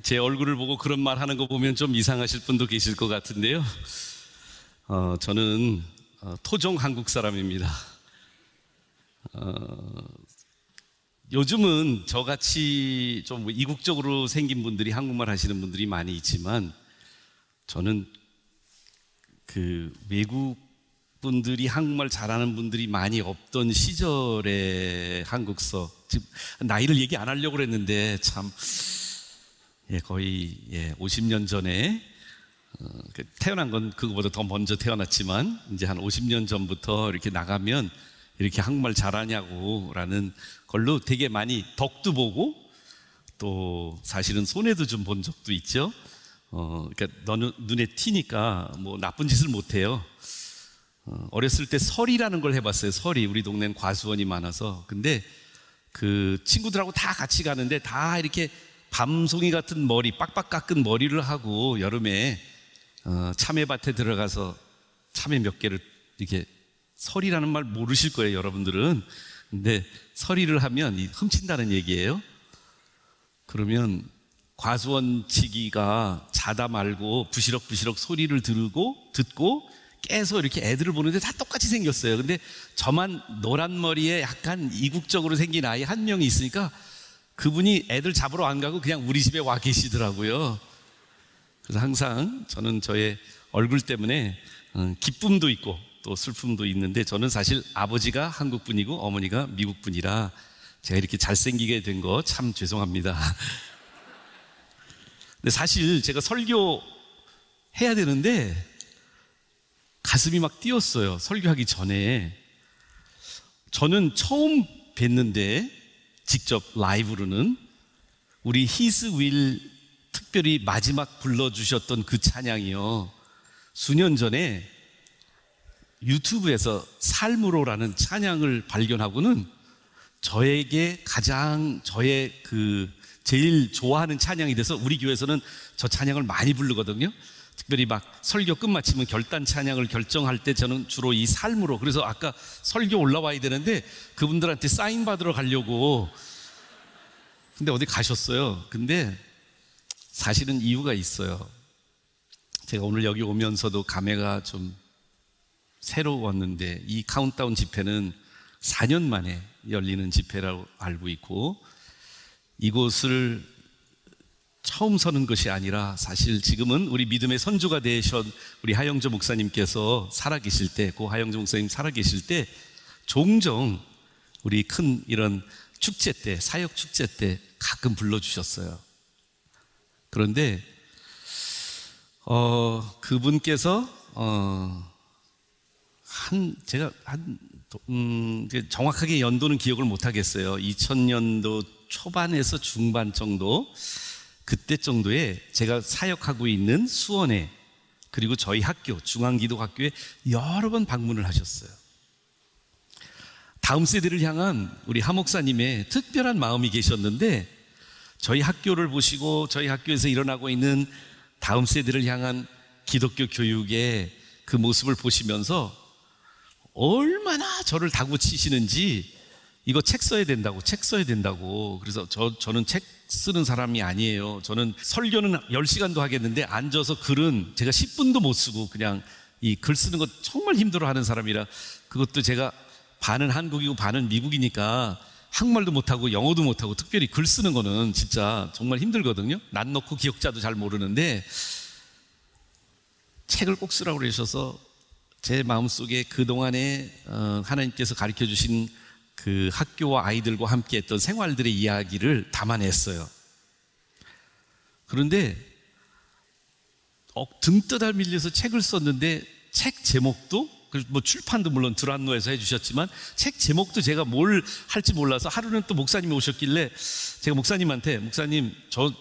제 얼굴을 보고 그런 말 하는 거 보면 좀 이상하실 분도 계실 것 같은데요. 어, 저는 어, 토종 한국 사람입니다. 어, 요즘은 저같이 좀 이국적으로 생긴 분들이 한국말 하시는 분들이 많이 있지만 저는 그 외국 분들이 한국말 잘하는 분들이 많이 없던 시절의 한국서 지금 나이를 얘기 안 하려고 그랬는데 참 예, 거의 예, 50년 전에 어, 그 태어난 건 그거보다 더 먼저 태어났지만 이제 한 50년 전부터 이렇게 나가면 이렇게 한국말 잘하냐고라는 걸로 되게 많이 덕도 보고 또 사실은 손해도 좀 본 적도 있죠. 어, 그러니까 너는 눈에 튀니까 뭐 나쁜 짓을 못 해요. 어, 어렸을 때 설이라는 걸 해봤어요. 설이 우리 동네는 과수원이 많아서 근데 그 친구들하고 다 같이 가는데 다 이렇게 밤송이 같은 머리, 빡빡 깎은 머리를 하고 여름에 어, 참외밭에 들어가서 참외 몇 개를 이렇게 설이라는 말 모르실 거예요, 여러분들은. 근데 설이를 하면 훔친다는 얘기예요. 그러면 과수원치기가 자다 말고 부시럭부시럭 소리를 들고 듣고 깨서 이렇게 애들을 보는데 다 똑같이 생겼어요. 근데 저만 노란 머리에 약간 이국적으로 생긴 아이 한 명이 있으니까 그분이 애들 잡으러 안 가고 그냥 우리 집에 와 계시더라고요. 그래서 항상 저는 저의 얼굴 때문에 어, 기쁨도 있고 또 슬픔도 있는데 저는 사실 아버지가 한국 분이고 어머니가 미국 분이라 제가 이렇게 잘생기게 된 거 참 죄송합니다. 근데 사실 제가 설교 해야 되는데 가슴이 막 뛰었어요. 설교하기 전에. 저는 처음 뵀는데 직접 라이브로는 우리 히스 윌 특별히 마지막 불러주셨던 그 찬양이요. 수년 전에 유튜브에서 삶으로라는 찬양을 발견하고는 저에게 가장 저의 그 제일 좋아하는 찬양이 돼서 우리 교회에서는 저 찬양을 많이 부르거든요. 특별히 막 설교 끝마치면 결단 찬양을 결정할 때 저는 주로 이 삶으로 그래서 아까 설교 올라와야 되는데 그분들한테 사인 받으러 가려고 근데 어디 가셨어요. 근데 사실은 이유가 있어요. 제가 오늘 여기 오면서도 감회가 좀 새로웠는데 이 카운트다운 집회는 4년 만에 열리는 집회라고 알고 있고 이곳을 처음 서는 것이 아니라 사실 지금은 우리 믿음의 선조가 되신 우리 하영조 목사님께서 살아계실 때, 고 하영조 목사님 살아계실 때 종종 우리 큰 이런 축제 때, 사역 축제 때 가끔 불러주셨어요. 그런데, 어, 그분께서, 어, 한, 제가 한, 음, 정확하게 연도는 기억을 못 하겠어요. 2000년도 초반에서 중반 정도. 그때 정도에 제가 사역하고 있는 수원에 그리고 저희 학교 중앙기도학교에 여러 번 방문을 하셨어요. 다음 세대를 향한 우리 하 목사님의 특별한 마음이 계셨는데 저희 학교를 보시고 저희 학교에서 일어나고 있는 다음 세대를 향한 기독교 교육의 그 모습을 보시면서 얼마나 저를 다구치시는지 이거 책 써야 된다고, 책 써야 된다고. 그래서 저, 저는 책 쓰는 사람이 아니에요. 저는 설교는 10시간도 하겠는데 앉아서 글은 제가 10분도 못 쓰고 그냥 이 글 쓰는 거 정말 힘들어 하는 사람이라 그것도 제가 반은 한국이고 반은 미국이니까 한국말도 못하고 영어도 못하고 특별히 글 쓰는 거는 진짜 정말 힘들거든요. 난 놓고 기억자도 잘 모르는데 책을 꼭 쓰라고 그러셔서 제 마음속에 그동안에 어, 하나님께서 가르쳐 주신 그 학교와 아이들과 함께 했던 생활들의 이야기를 담아냈어요. 그런데 어, 등떠달 밀려서 책을 썼는데 책 제목도 뭐 출판도 물론 드란노에서 해주셨지만 책 제목도 제가 뭘 할지 몰라서 하루는 또 목사님이 오셨길래 제가 목사님한테 목사님 저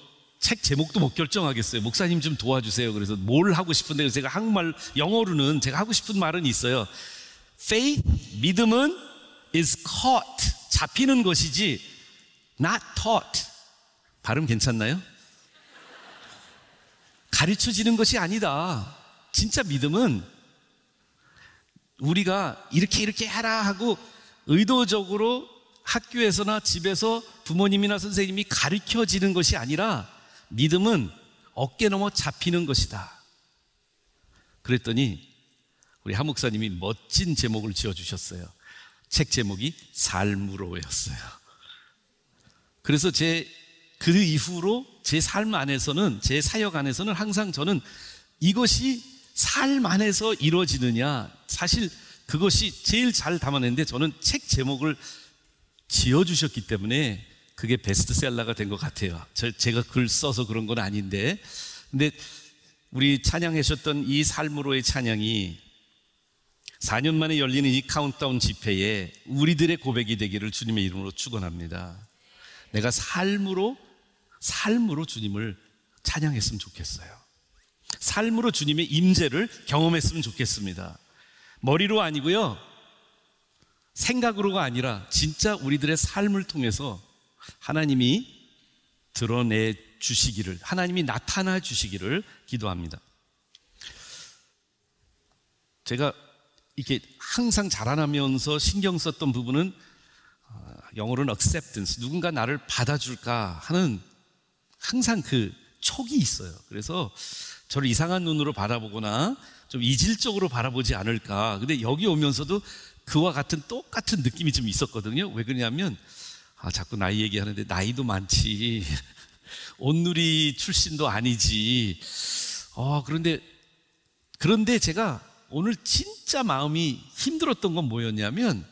책 제목도 못 결정하겠어요. 목사님 좀 도와주세요. 그래서 뭘 하고 싶은데 제가 한국말 영어로는 제가 하고 싶은 말은 있어요. faith 믿음은 is caught 잡히는 것이지 not taught 발음 괜찮나요? 가르쳐지는 것이 아니다. 진짜 믿음은 우리가 이렇게 이렇게 해라 하고 의도적으로 학교에서나 집에서 부모님이나 선생님이 가르쳐지는 것이 아니라 믿음은 어깨 넘어 잡히는 것이다. 그랬더니 우리 한 목사님이 멋진 제목을 지어주셨어요. 책 제목이 삶으로였어요. 그래서 제 그 이후로 제 삶 안에서는 제 사역 안에서는 항상 저는 이것이 삶 안에서 이루어지느냐 사실 그것이 제일 잘 담아냈는데 저는 책 제목을 지어주셨기 때문에 그게 베스트셀러가 된 것 같아요. 저, 제가 글 써서 그런 건 아닌데. 근데 우리 찬양하셨던 이 삶으로의 찬양이 4년 만에 열리는 이 카운트다운 집회에 우리들의 고백이 되기를 주님의 이름으로 축원합니다. 내가 삶으로 삶으로 주님을 찬양했으면 좋겠어요. 삶으로 주님의 임재를 경험했으면 좋겠습니다. 머리로 아니고요. 생각으로가 아니라 진짜 우리들의 삶을 통해서 하나님이 드러내 주시기를, 하나님이 나타나 주시기를 기도합니다. 제가 이렇게 항상 자라나면서 신경 썼던 부분은 어, 영어로는 acceptance, 누군가 나를 받아줄까 하는 항상 그 촉이 있어요. 그래서 저를 이상한 눈으로 바라보거나 좀 이질적으로 바라보지 않을까. 근데 여기 오면서도 그와 같은 똑같은 느낌이 좀 있었거든요. 왜 그러냐면 아, 자꾸 나이 얘기하는데 나이도 많지. 온누리 출신도 아니지. 어, 그런데, 그런데 제가 오늘 진짜 마음이 힘들었던 건 뭐였냐면,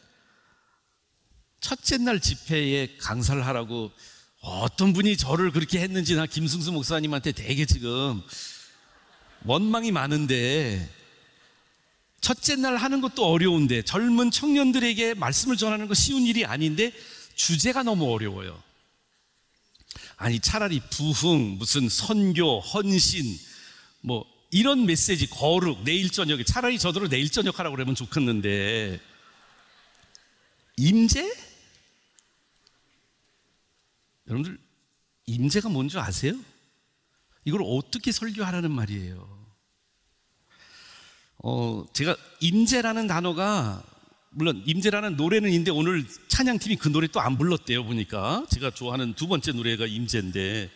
첫째 날 집회에 강사를 하라고 어떤 분이 저를 그렇게 했는지 나 김승수 목사님한테 되게 지금 원망이 많은데, 첫째 날 하는 것도 어려운데, 젊은 청년들에게 말씀을 전하는 거 쉬운 일이 아닌데, 주제가 너무 어려워요. 아니, 차라리 부흥, 무슨 선교, 헌신, 뭐, 이런 메시지, 거룩, 내일 저녁에, 차라리 저대로 내일 저녁 하라고 그러면 좋겠는데, 임재? 여러분들, 임재가 뭔지 아세요? 이걸 어떻게 설교하라는 말이에요? 어, 제가 임재라는 단어가 물론 임재라는 노래는 있는데 오늘 찬양팀이 그 노래 또 안 불렀대요 보니까 제가 좋아하는 두 번째 노래가 임재인데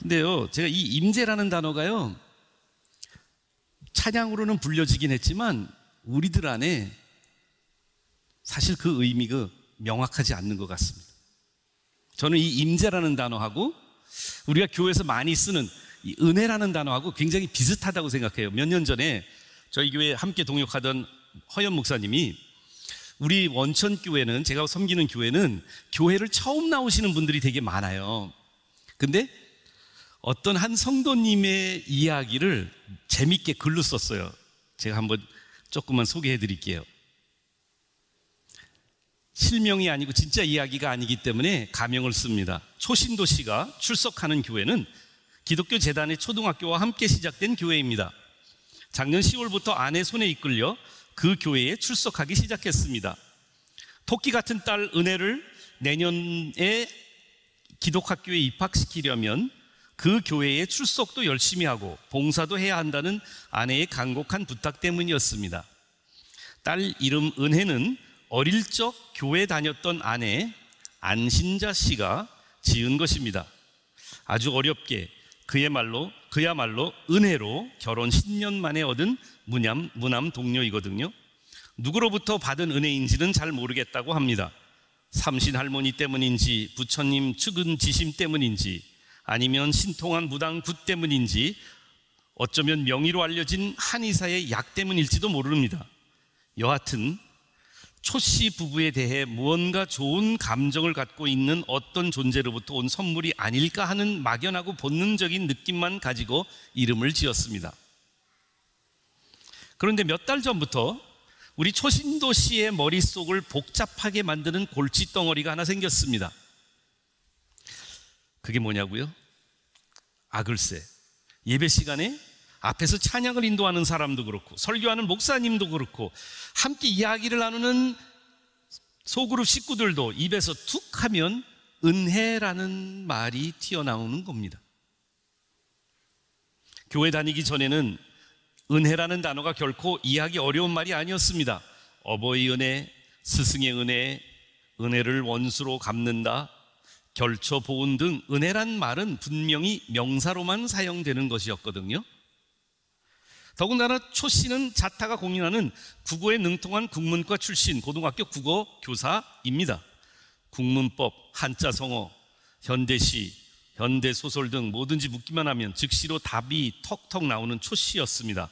근데요 제가 이 임재라는 단어가요 찬양으로는 불려지긴 했지만 우리들 안에 사실 그 의미가 명확하지 않는 것 같습니다 저는 이 임재라는 단어하고 우리가 교회에서 많이 쓰는 이 은혜라는 단어하고 굉장히 비슷하다고 생각해요 몇 년 전에 저희 교회 함께 동역하던 허연 목사님이 우리 원천 교회는 제가 섬기는 교회는 교회를 처음 나오시는 분들이 되게 많아요. 근데 어떤 한 성도님의 이야기를 재밌게 글로 썼어요. 제가 한번 조금만 소개해 드릴게요. 실명이 아니고 진짜 이야기가 아니기 때문에 가명을 씁니다. 초신도 씨가 출석하는 교회는 기독교 재단의 초등학교와 함께 시작된 교회입니다. 작년 10월부터 아내 손에 이끌려 그 교회에 출석하기 시작했습니다. 토끼 같은 딸 은혜를 내년에 기독학교에 입학시키려면 그 교회에 출석도 열심히 하고 봉사도 해야 한다는 아내의 간곡한 부탁 때문이었습니다. 딸 이름 은혜는 어릴 적 교회 다녔던 아내 안신자 씨가 지은 것입니다. 아주 어렵게 그의 말로 그야말로 은혜로 결혼 10년 만에 얻은 무남, 무남독녀이거든요. 누구로부터 받은 은혜인지는 잘 모르겠다고 합니다. 삼신 할머니 때문인지, 부처님 측은지심 때문인지, 아니면 신통한 무당 굿 때문인지, 어쩌면 명의로 알려진 한의사의 약 때문일지도 모릅니다. 여하튼, 초씨 부부에 대해 무언가 좋은 감정을 갖고 있는 어떤 존재로부터 온 선물이 아닐까 하는 막연하고 본능적인 느낌만 가지고 이름을 지었습니다. 그런데 몇 달 전부터 우리 초신도 씨의 머릿속을 복잡하게 만드는 골칫덩어리가 하나 생겼습니다. 그게 뭐냐고요? 아, 글쎄. 예배 시간에 앞에서 찬양을 인도하는 사람도 그렇고, 설교하는 목사님도 그렇고, 함께 이야기를 나누는 소그룹 식구들도 입에서 툭 하면 은혜라는 말이 튀어나오는 겁니다. 교회 다니기 전에는 은혜라는 단어가 결코 이해하기 어려운 말이 아니었습니다. 어버이 은혜, 스승의 은혜, 은혜를 원수로 갚는다, 결초, 보온 등 은혜란 말은 분명히 명사로만 사용되는 것이었거든요. 더군다나 초 씨는 자타가 공인하는 국어에 능통한 국문과 출신 고등학교 국어 교사입니다. 국문법, 한자 성어, 현대시, 현대 소설 등 뭐든지 묻기만 하면 즉시로 답이 턱턱 나오는 초 씨였습니다.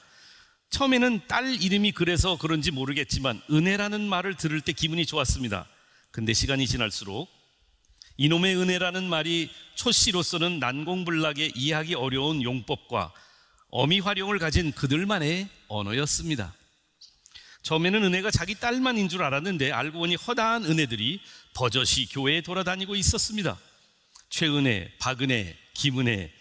처음에는 딸 이름이 그래서 그런지 모르겠지만 은혜라는 말을 들을 때 기분이 좋았습니다. 근데 시간이 지날수록 이놈의 은혜라는 말이 초 씨로서는 난공불락에 이해하기 어려운 용법과 어미 활용을 가진 그들만의 언어였습니다. 처음에는 은혜가 자기 딸만인 줄 알았는데 알고 보니 허다한 은혜들이 버젓이 교회에 돌아다니고 있었습니다. 최은혜, 박은혜, 김은혜,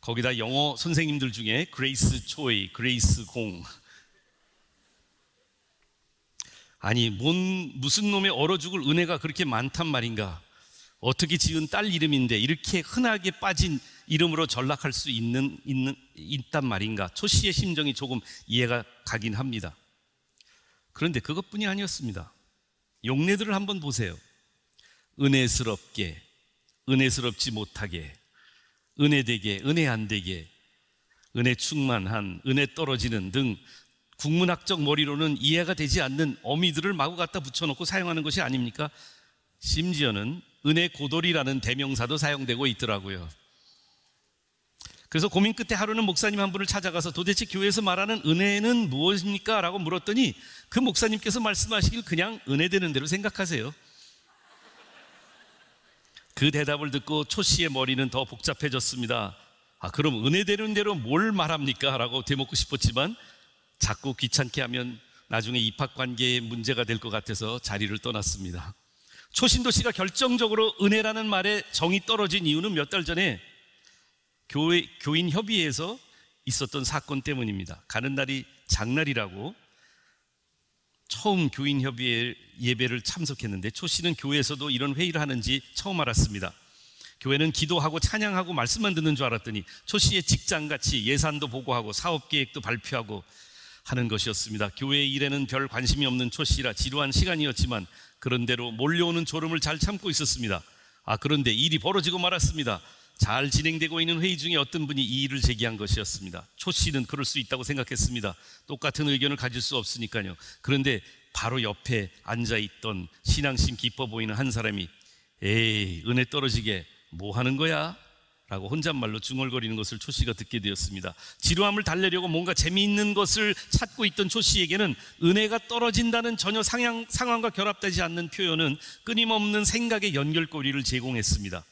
거기다 영어 선생님들 중에 그레이스 초이, 그레이스 공. 아니, 뭔, 무슨 놈의 얼어 죽을 은혜가 그렇게 많단 말인가? 어떻게 지은 딸 이름인데 이렇게 흔해 빠진 이름으로 전락할 수 있는, 있는, 있단 말인가? 최 씨의 심정이 조금 이해가 가긴 합니다. 그런데 그것뿐이 아니었습니다. 용례들을 한번 보세요. 은혜스럽게, 은혜스럽지 못하게, 은혜되게, 은혜 안 되게, 은혜 충만한, 은혜 떨어지는 등 국문학적 머리로는 이해가 되지 않는 어미들을 마구 갖다 붙여놓고 사용하는 것이 아닙니까? 심지어는 은혜 고돌이라는 대명사도 사용되고 있더라고요. 그래서 고민 끝에 하루는 목사님 한 분을 찾아가서 도대체 교회에서 말하는 은혜는 무엇입니까? 라고 물었더니 그 목사님께서 말씀하시길 그냥 은혜 되는 대로 생각하세요. 그 대답을 듣고 초 씨의 머리는 더 복잡해졌습니다. 아, 그럼 은혜 되는 대로 뭘 말합니까? 라고 되묻고 싶었지만 자꾸 귀찮게 하면 나중에 입학 관계에 문제가 될 것 같아서 자리를 떠났습니다. 초신도 씨가 결정적으로 은혜라는 말에 정이 떨어진 이유는 몇 달 전에 교회, 교인 협의회에서 있었던 사건 때문입니다. 가는 날이 장날이라고 처음 교인 협의회 예배를 참석했는데 초 씨는 교회에서도 이런 회의를 하는지 처음 알았습니다. 교회는 기도하고 찬양하고 말씀만 듣는 줄 알았더니 초 씨의 직장같이 예산도 보고하고 사업 계획도 발표하고 하는 것이었습니다. 교회 일에는 별 관심이 없는 초 씨라 지루한 시간이었지만 그런대로 몰려오는 졸음을 잘 참고 있었습니다. 아, 그런데 일이 벌어지고 말았습니다. 잘 진행되고 있는 회의 중에 어떤 분이 이 일을 제기한 것이었습니다. 초 씨는 그럴 수 있다고 생각했습니다. 똑같은 의견을 가질 수 없으니까요. 그런데 바로 옆에 앉아 있던 신앙심 깊어 보이는 한 사람이 에이, 은혜 떨어지게 뭐 하는 거야? 라고 혼잣말로 중얼거리는 것을 초 씨가 듣게 되었습니다. 지루함을 달래려고 뭔가 재미있는 것을 찾고 있던 초 씨에게는 은혜가 떨어진다는 전혀 상향, 상황과 결합되지 않는 표현은 끊임없는 생각의 연결고리를 제공했습니다.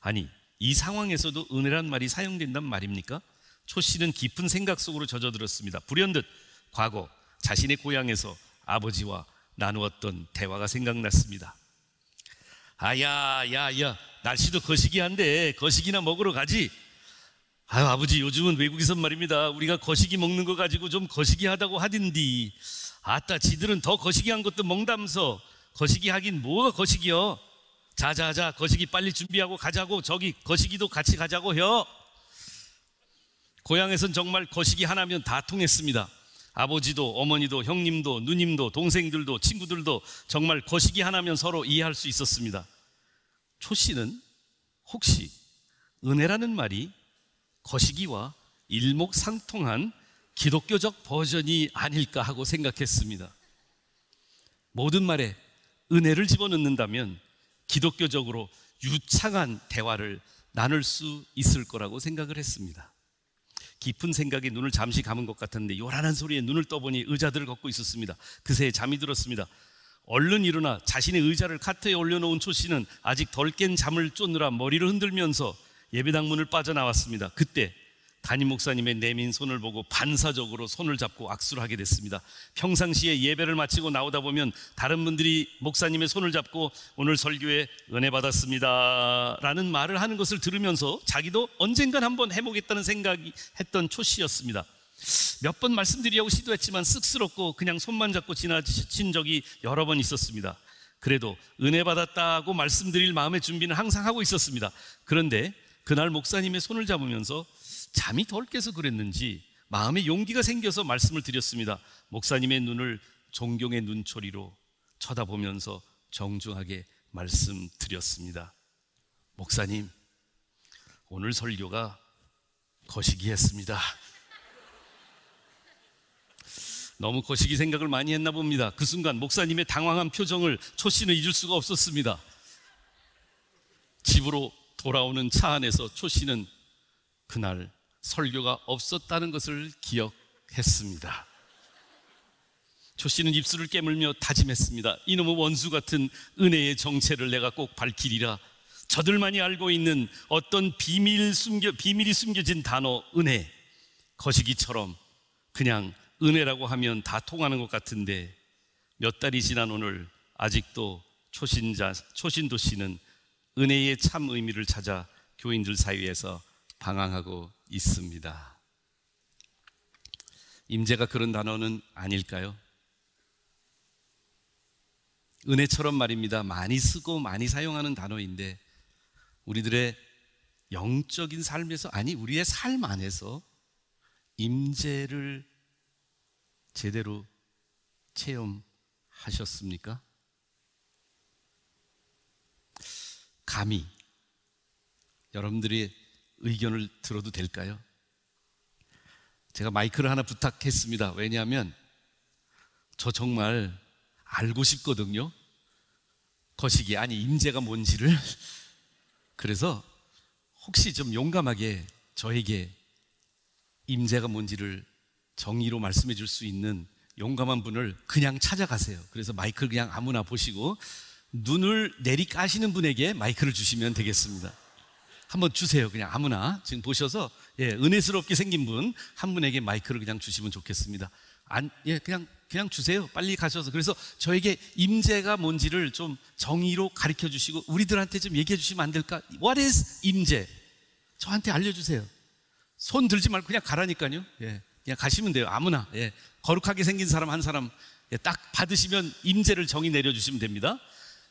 아니, 이 상황에서도 은혜란 말이 사용된단 말입니까? 초 씨는 깊은 생각 속으로 젖어들었습니다. 불현듯 과거 자신의 고향에서 아버지와 나누었던 대화가 생각났습니다. 아야, 야, 야, 날씨도 거시기한데 거시기나 먹으러 가지. 아유, 아버지 요즘은 외국에선 말입니다. 우리가 거시기 먹는 거 가지고 좀 거시기하다고 하딘디. 아따, 지들은 더 거시기한 것도 먹담서. 거시기 하긴 뭐가 거시기여? 자자자, 거시기 빨리 준비하고 가자고. 저기 거시기도 같이 가자고 혀. 고향에선 정말 거시기 하나면 다 통했습니다. 아버지도 어머니도 형님도 누님도 동생들도 친구들도 정말 거시기 하나면 서로 이해할 수 있었습니다. 초 씨는 혹시 은혜라는 말이 거시기와 일목상통한 기독교적 버전이 아닐까 하고 생각했습니다. 모든 말에 은혜를 집어넣는다면 기독교적으로 유창한 대화를 나눌 수 있을 거라고 생각을 했습니다. 깊은 생각에 눈을 잠시 감은 것 같은데 요란한 소리에 눈을 떠보니 의자들을 걷고 있었습니다. 그새 잠이 들었습니다. 얼른 일어나 자신의 의자를 카트에 올려놓은 초 씨는 아직 덜 깬 잠을 쫓느라 머리를 흔들면서 예배당 문을 빠져나왔습니다. 그때 담임 목사님의 내민 손을 보고 반사적으로 손을 잡고 악수를 하게 됐습니다. 평상시에 예배를 마치고 나오다 보면 다른 분들이 목사님의 손을 잡고 오늘 설교에 은혜 받았습니다. 라는 말을 하는 것을 들으면서 자기도 언젠간 한번 해보겠다는 생각이 했던 초 씨였습니다. 몇 번 말씀드리려고 시도했지만 쓱스럽고 그냥 손만 잡고 지나친 적이 여러 번 있었습니다. 그래도 은혜 받았다고 말씀드릴 마음의 준비는 항상 하고 있었습니다. 그런데 그날 목사님의 손을 잡으면서 잠이 덜 깨서 그랬는지 마음에 용기가 생겨서 말씀을 드렸습니다. 목사님의 눈을 존경의 눈초리로 쳐다보면서 정중하게 말씀드렸습니다. 목사님, 오늘 설교가 거시기했습니다. 너무 거시기 생각을 많이 했나 봅니다. 그 순간 목사님의 당황한 표정을 초 씨는 잊을 수가 없었습니다. 집으로 돌아오는 차 안에서 초 씨는 그날 설교가 없었다는 것을 기억했습니다. 조 씨는 입술을 깨물며 다짐했습니다. 이놈의 원수 같은 은혜의 정체를 내가 꼭 밝히리라. 저들만이 알고 있는 어떤 비밀 숨겨, 비밀이 숨겨진 단어, 은혜. 거시기처럼 그냥 은혜라고 하면 다 통하는 것 같은데 몇 달이 지난 오늘 아직도 초신자, 초신도 씨는 은혜의 참 의미를 찾아 교인들 사이에서 방황하고 있습니다. 임재가 그런 단어는 아닐까요? 은혜처럼 말입니다. 많이 쓰고 많이 사용하는 단어인데 우리들의 영적인 삶에서 아니 우리의 삶 안에서 임재를 제대로 체험하셨습니까? 감히 여러분들의 의견을 들어도 될까요? 제가 마이크를 하나 부탁했습니다. 왜냐하면 저 정말 알고 싶거든요. 거시기 아니 임재가 뭔지를 그래서 혹시 좀 용감하게 저에게 임재가 뭔지를 정의로 말씀해 줄 수 있는 용감한 분을 그냥 찾아가세요. 그래서 마이크를 그냥 아무나 보시고 눈을 내리 까시는 분에게 마이크를 주시면 되겠습니다. 한번 주세요. 그냥 아무나 지금 보셔서 예, 은혜스럽게 생긴 분 한 분에게 마이크를 그냥 주시면 좋겠습니다. 안, 예, 그냥 그냥 주세요. 빨리 가셔서 그래서 저에게 임재가 뭔지를 좀 정의로 가르쳐 주시고 우리들한테 좀 얘기해 주시면 안 될까? What is 임재? 저한테 알려주세요. 손 들지 말고 그냥 가라니까요. 예, 그냥 가시면 돼요. 아무나 예, 거룩하게 생긴 사람 한 사람 예, 딱 받으시면 임재를 정의 내려주시면 됩니다.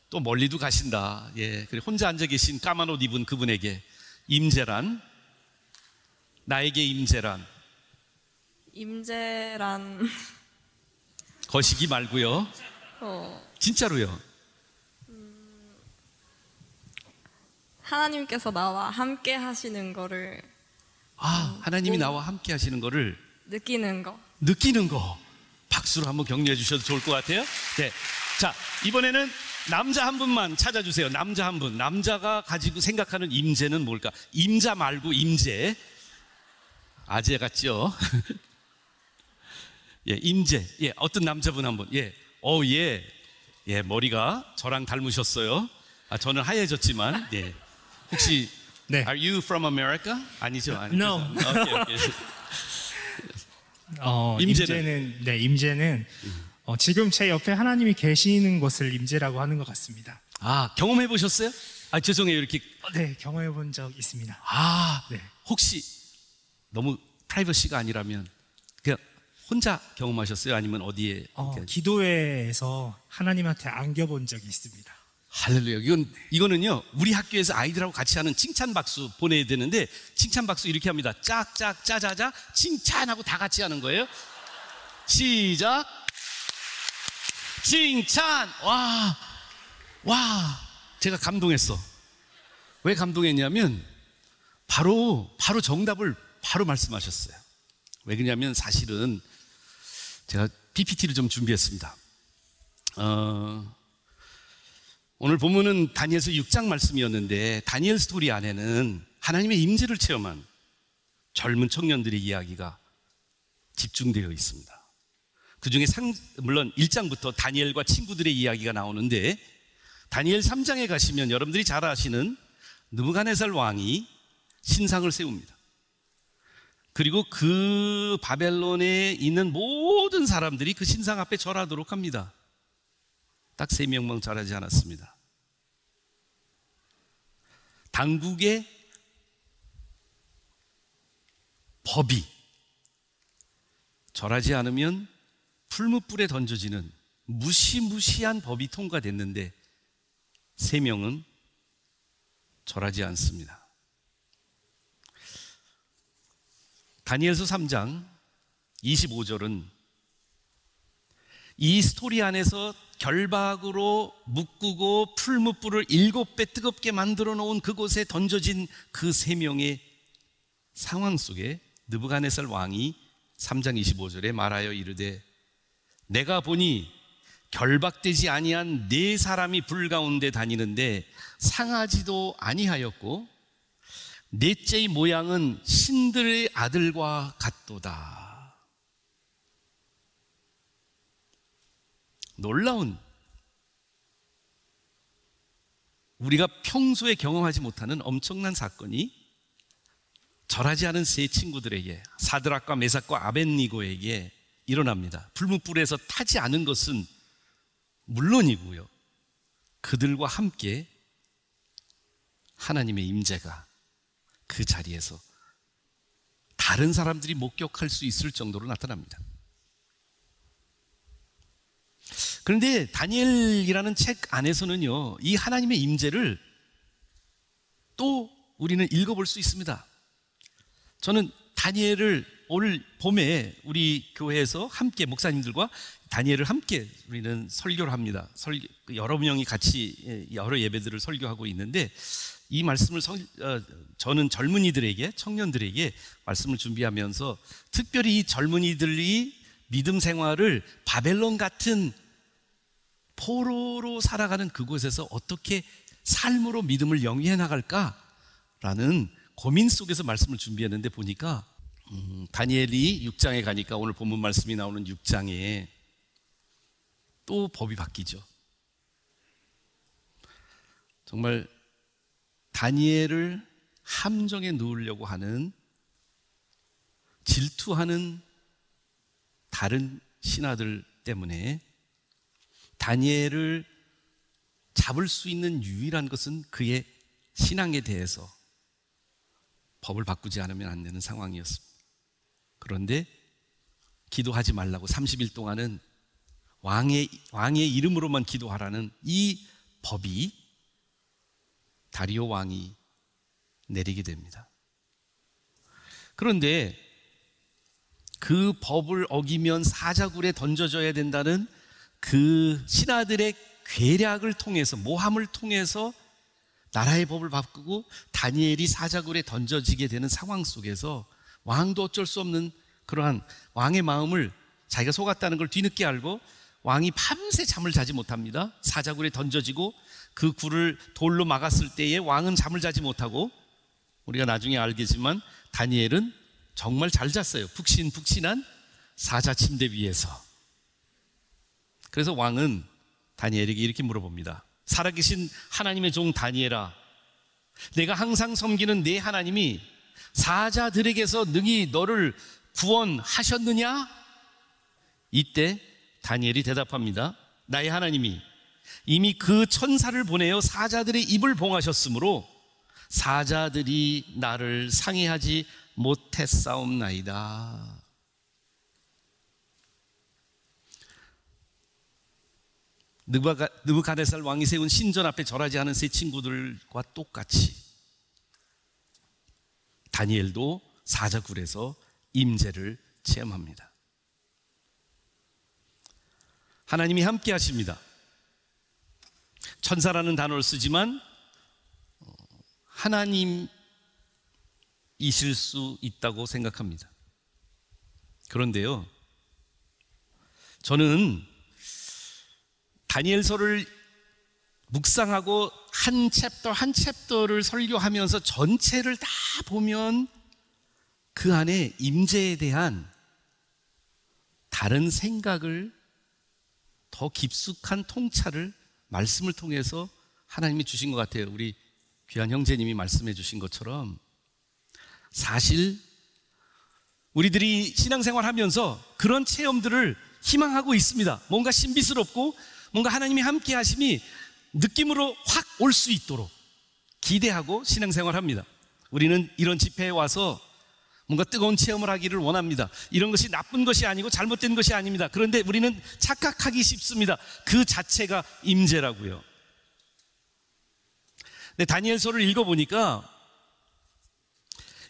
또 멀리도 가신다. 예, 그리고 혼자 앉아 계신 까만 옷 입은 그분에게 임재란 나에게 임재란 임재란 거시기 말고요. 어, 진짜로요. 하나님께서 나와 함께 하시는 거를 아, 하나님이 나와 함께 하시는 거를 느끼는 거. 느끼는 거. 박수로 한번 격려해 주셔도 좋을 것 같아요. 네. 자, 이번에는 남자 한 분만 찾아주세요. 남자 한 분. 남자가 가지고 생각하는 임재는 뭘까? 임자 말고 임재. 아재 같죠? 예, 임재. 예, 어떤 남자분 한 분. 예, 어, 예. 예, 머리가 저랑 닮으셨어요. 아, 저는 하얘졌지만, 예. 혹시, 네. Are you from America? 아니죠? 아니죠. No. 오케이, 오케이. 어, 임재는? 임재는 네 임재는 어, 지금 제 옆에 하나님이 계시는 것을 임재라고 하는 것 같습니다. 아, 경험해 보셨어요? 아, 죄송해요. 이렇게. 어, 네 경험해 본 적 있습니다. 아, 네. 혹시 너무 프라이버시가 아니라면 그냥 혼자 경험하셨어요? 아니면 어디에? 어, 이렇게? 기도회에서 하나님한테 안겨본 적이 있습니다. 할렐루야. 이건, 이거는요, 우리 학교에서 아이들하고 같이 하는 칭찬 박수 보내야 되는데, 칭찬 박수 이렇게 합니다. 짝 짝, 짜자자, 칭찬하고 다 같이 하는 거예요. 시작. 칭찬! 와, 와, 제가 감동했어. 왜 감동했냐면, 바로, 바로 정답을 바로 말씀하셨어요. 왜 그러냐면 사실은 제가 PPT를 좀 준비했습니다. 어, 오늘 본문은 다니엘서 6장 말씀이었는데 다니엘 스토리 안에는 하나님의 임재를 체험한 젊은 청년들의 이야기가 집중되어 있습니다. 그 중에 상, 물론 1장부터 다니엘과 친구들의 이야기가 나오는데 다니엘 3장에 가시면 여러분들이 잘 아시는 느부갓네살 왕이 신상을 세웁니다. 그리고 그 바벨론에 있는 모든 사람들이 그 신상 앞에 절하도록 합니다. 딱 세 명만 잘하지 않았습니다. 당국의 법이 절하지 않으면 풀무불에 던져지는 무시무시한 법이 통과됐는데 세 명은 절하지 않습니다. 다니엘서 3장 25절은 이 스토리 안에서 결박으로 묶고 풀무불을 일곱 배 뜨겁게 만들어 놓은 그곳에 던져진 그 세 명의 상황 속에 느부갓네살 왕이 3장 25절에 말하여 이르되 내가 보니 결박되지 아니한 네 사람이 불 가운데 다니는데 상하지도 아니하였고 넷째의 모양은 신들의 아들과 같도다. 놀라운 우리가 평소에 경험하지 못하는 엄청난 사건이 절하지 않은 세 친구들에게 사드락과 메삭과 아벤니고에게 일어납니다. 불문불에서 타지 않은 것은 물론이고요. 그들과 함께 하나님의 임재가 그 자리에서 다른 사람들이 목격할 수 있을 정도로 나타납니다. 그런데 다니엘이라는 책 안에서는요, 이 하나님의 임재를 또 우리는 읽어볼 수 있습니다. 저는 다니엘을 오늘 봄에 우리 교회에서 함께 목사님들과 다니엘을 함께 우리는 설교를 합니다. 설교, 여러 명이 같이 여러 예배들을 설교하고 있는데 이 말씀을 성, 어, 저는 젊은이들에게 청년들에게 말씀을 준비하면서 특별히 이 젊은이들이 믿음 생활을 바벨론 같은 포로로 살아가는 그곳에서 어떻게 삶으로 믿음을 영위해 나갈까라는 고민 속에서 말씀을 준비했는데 보니까 음, 다니엘이 6장에 가니까 오늘 본문 말씀이 나오는 6장에 또 법이 바뀌죠. 정말 다니엘을 함정에 놓으려고 하는 질투하는 다른 신하들 때문에 다니엘을 잡을 수 있는 유일한 것은 그의 신앙에 대해서 법을 바꾸지 않으면 안 되는 상황이었습니다. 그런데 기도하지 말라고 30일 동안은 왕의, 왕의 이름으로만 기도하라는 이 법이 다리오 왕이 내리게 됩니다. 그런데 그 법을 어기면 사자굴에 던져져야 된다는 그 신하들의 괴략을 통해서 모함을 통해서 나라의 법을 바꾸고 다니엘이 사자굴에 던져지게 되는 상황 속에서 왕도 어쩔 수 없는 그러한 왕의 마음을 자기가 속았다는 걸 뒤늦게 알고 왕이 밤새 잠을 자지 못합니다. 사자굴에 던져지고 그 굴을 돌로 막았을 때에 왕은 잠을 자지 못하고 우리가 나중에 알겠지만 다니엘은 정말 잘 잤어요. 푹신푹신한 사자 침대 위에서. 그래서 왕은 다니엘에게 이렇게 물어봅니다. 살아계신 하나님의 종 다니엘아, 내가 항상 섬기는 내 하나님이 사자들에게서 능히 너를 구원하셨느냐? 이때 다니엘이 대답합니다. 나의 하나님이 이미 그 천사를 보내어 사자들의 입을 봉하셨으므로 사자들이 나를 상해하지 못했사옵나이다. 느부갓네살 왕이 세운 신전 앞에 절하지 않은 세 친구들과 똑같이 다니엘도 사자굴에서 임재를 체험합니다. 하나님이 함께 하십니다. 천사라는 단어를 쓰지만 어, 하나님이실 수 있다고 생각합니다. 그런데요, 저는 다니엘서를 묵상하고 한 챕터 한 챕터를 설교하면서 전체를 다 보면 그 안에 임재에 대한 다른 생각을 더 깊숙한 통찰을 말씀을 통해서 하나님이 주신 것 같아요. 우리 귀한 형제님이 말씀해 주신 것처럼 사실 우리들이 신앙생활 하면서 그런 체험들을 희망하고 있습니다. 뭔가 신비스럽고 뭔가 하나님이 함께 하심이 느낌으로 확 올 수 있도록 기대하고 신앙생활 합니다. 우리는 이런 집회에 와서 뭔가 뜨거운 체험을 하기를 원합니다. 이런 것이 나쁜 것이 아니고 잘못된 것이 아닙니다. 그런데 우리는 착각하기 쉽습니다. 그 자체가 임재라고요. 네, 다니엘서를 읽어보니까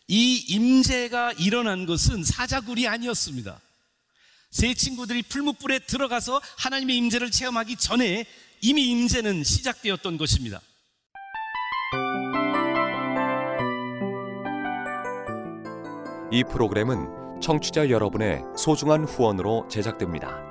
이 임재가 일어난 것은 사자굴이 아니었습니다. 세 친구들이 풀무불에 들어가서 하나님의 임재를 체험하기 전에 이미 임재는 시작되었던 것입니다. 이 프로그램은 청취자 여러분의 소중한 후원으로 제작됩니다.